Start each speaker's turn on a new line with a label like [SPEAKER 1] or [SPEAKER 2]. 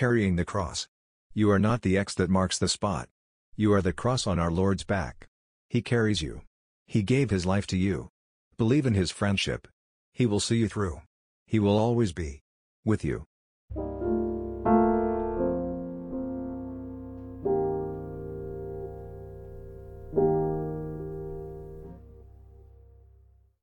[SPEAKER 1] carrying the cross. You are not the X that marks the spot. You are the cross on our Lord's back. He carries you. He gave his life to you. Believe in his friendship. He will see you through. He will always be with you.